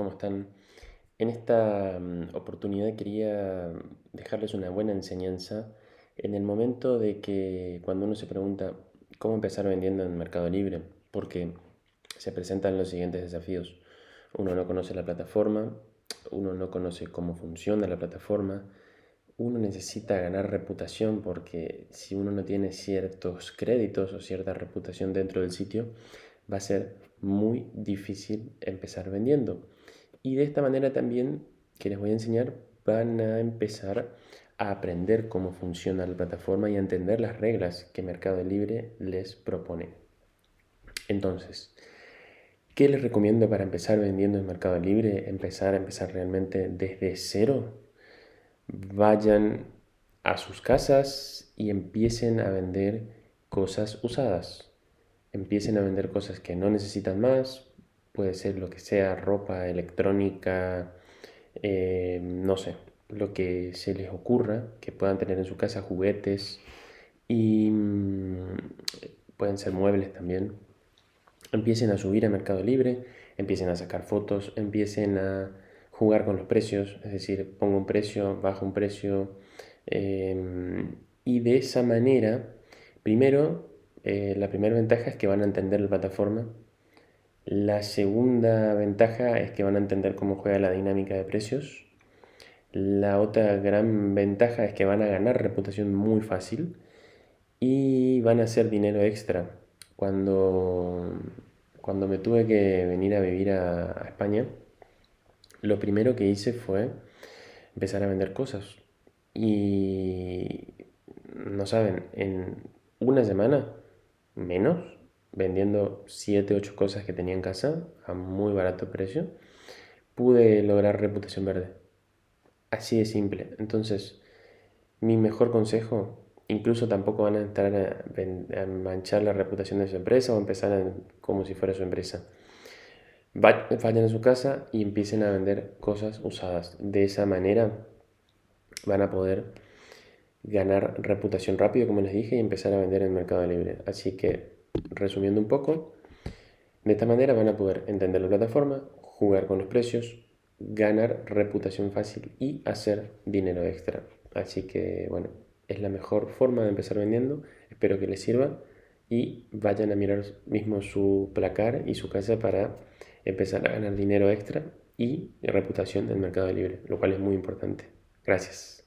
¿cómo están? En esta mm, oportunidad quería dejarles una buena enseñanza en el momento de que cuando uno se pregunta cómo empezar vendiendo en Mercado Libre, porque se presentan los siguientes desafíos. Uno no conoce la plataforma, uno no conoce cómo funciona la plataforma, uno necesita ganar reputación porque si uno no tiene ciertos créditos o cierta reputación dentro del sitio, va a ser muy difícil empezar vendiendo. Y de esta manera también, que les voy a enseñar, van a empezar a aprender cómo funciona la plataforma y a entender las reglas que Mercado Libre les propone. Entonces, ¿qué les recomiendo para empezar vendiendo en Mercado Libre? Empezar a empezar realmente desde cero. Vayan a sus casas y empiecen a vender cosas usadas empiecen a vender cosas que no necesitan más, puede ser lo que sea, ropa, electrónica, eh, no sé, lo que se les ocurra, que puedan tener en su casa juguetes y mm, pueden ser muebles también. Empiecen a subir a Mercado Libre, empiecen a sacar fotos, empiecen a jugar con los precios, es decir, pongo un precio, bajo un precio, em, y de esa manera, primero eh, la primera ventaja es que van a entender la plataforma. La segunda ventaja es que van a entender cómo juega la dinámica de precios. La otra gran ventaja es que van a ganar reputación muy fácil y van a hacer dinero extra. Cuando, cuando me tuve que venir a vivir a, a España, lo primero que hice fue empezar a vender cosas. Y no saben, en una semana menos, vendiendo 7, 8 cosas que tenía en casa a muy barato precio, pude lograr reputación verde. Así de simple. Entonces, mi mejor consejo, incluso tampoco van a entrar a, manchar la reputación de su empresa o empezar como si fuera su empresa. Vayan a su casa y empiecen a vender cosas usadas. De esa manera van a poder ganar reputación rápido, como les dije, y empezar a vender en el mercado libre. Así que, resumiendo un poco, de esta manera van a poder entender la plataforma, jugar con los precios, ganar reputación fácil y hacer dinero extra. Así que, bueno, es la mejor forma de empezar vendiendo. Espero que les sirva y vayan a mirar mismo su placar y su casa para empezar a ganar dinero extra y reputación en el mercado libre, lo cual es muy importante. Gracias.